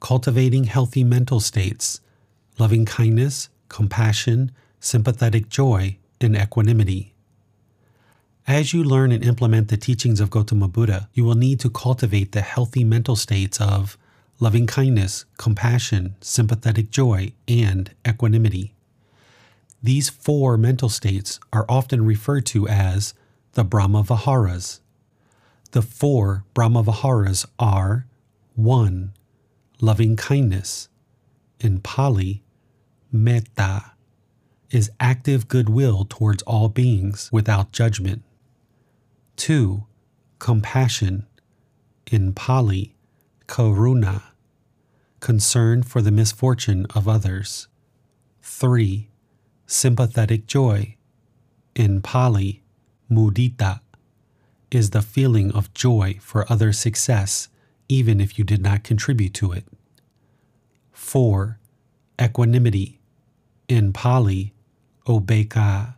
Cultivating Healthy Mental States, Loving Kindness, Compassion, Sympathetic Joy, and Equanimity. As you learn and implement the teachings of Gautama Buddha, you will need to cultivate the healthy mental states of loving kindness, compassion, sympathetic joy, and equanimity. These four mental states are often referred to as the Brahma Viharas. The four Brahma Viharas are 1. Loving kindness, in Pali, metta, is active goodwill towards all beings without judgment. 2. Compassion, in Pali, karuna, concern for the misfortune of others. 3. Sympathetic joy, in Pali, mudita, is the feeling of joy for other success even if you did not contribute to it. 4. Equanimity, in Pali, upekkha.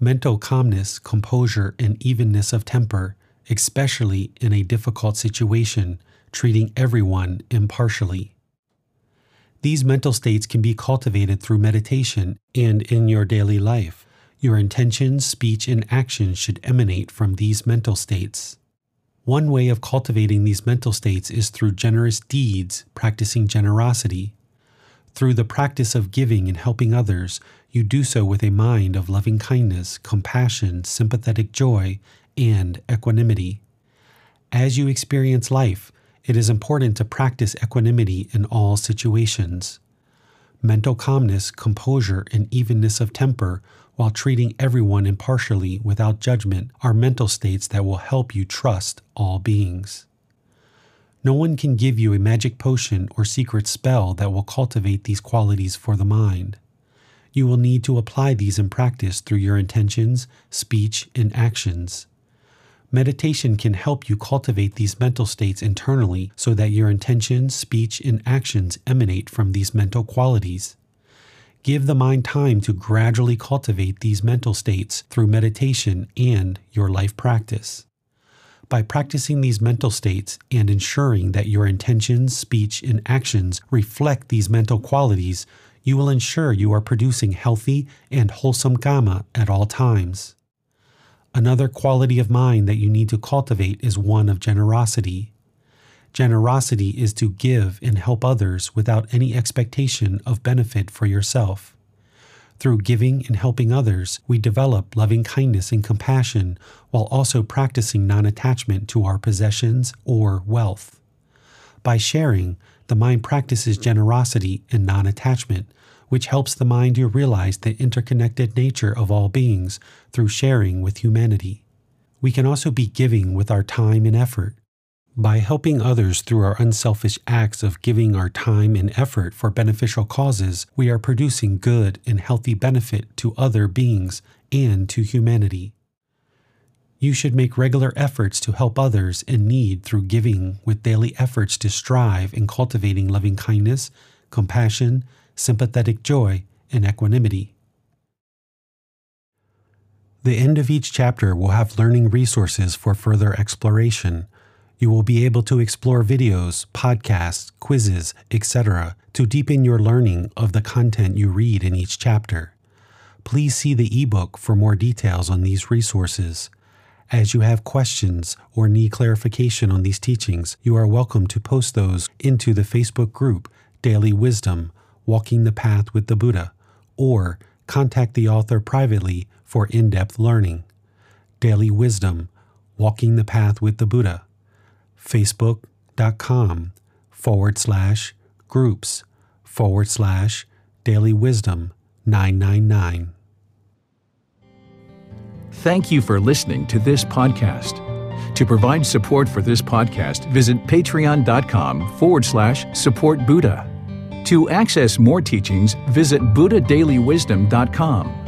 Mental calmness, composure, and evenness of temper, especially in a difficult situation, treating everyone impartially. These mental states can be cultivated through meditation and in your daily life. Your intentions, speech, and actions should emanate from these mental states. One way of cultivating these mental states is through generous deeds, practicing generosity. Through the practice of giving and helping others, you do so with a mind of loving kindness, compassion, sympathetic joy, and equanimity. As you experience life, it is important to practice equanimity in all situations. Mental calmness, composure, and evenness of temper while treating everyone impartially without judgment are mental states that will help you trust all beings. No one can give you a magic potion or secret spell that will cultivate these qualities for the mind. You will need to apply these in practice through your intentions, speech, and actions. Meditation can help you cultivate these mental states internally so that your intentions, speech, and actions emanate from these mental qualities. Give the mind time to gradually cultivate these mental states through meditation and your life practice. By practicing these mental states and ensuring that your intentions, speech, and actions reflect these mental qualities, you will ensure you are producing healthy and wholesome karma at all times. Another quality of mind that you need to cultivate is one of generosity. Generosity is to give and help others without any expectation of benefit for yourself. Through giving and helping others, we develop loving kindness and compassion while also practicing non attachment to our possessions or wealth. By sharing, the mind practices generosity and non attachment, which helps the mind to realize the interconnected nature of all beings through sharing with humanity. We can also be giving with our time and effort. By helping others through our unselfish acts of giving our time and effort for beneficial causes, we are producing good and healthy benefit to other beings and to humanity. You should make regular efforts to help others in need through giving with daily efforts to strive in cultivating loving kindness, compassion, sympathetic joy, and equanimity. The end of each chapter will have learning resources for further exploration you will be able to explore videos, podcasts, quizzes, etc., to deepen your learning of the content you read in each chapter. Please see the ebook for more details on these resources. As you have questions or need clarification on these teachings, you are welcome to post those into the Facebook group Daily Wisdom Walking the Path with the Buddha or contact the author privately for in depth learning. Daily Wisdom Walking the Path with the Buddha. Facebook.com forward slash groups forward slash daily wisdom 999. Thank you for listening to this podcast. To provide support for this podcast, visit patreon.com forward slash support Buddha. To access more teachings, visit buddhadailywisdom.com.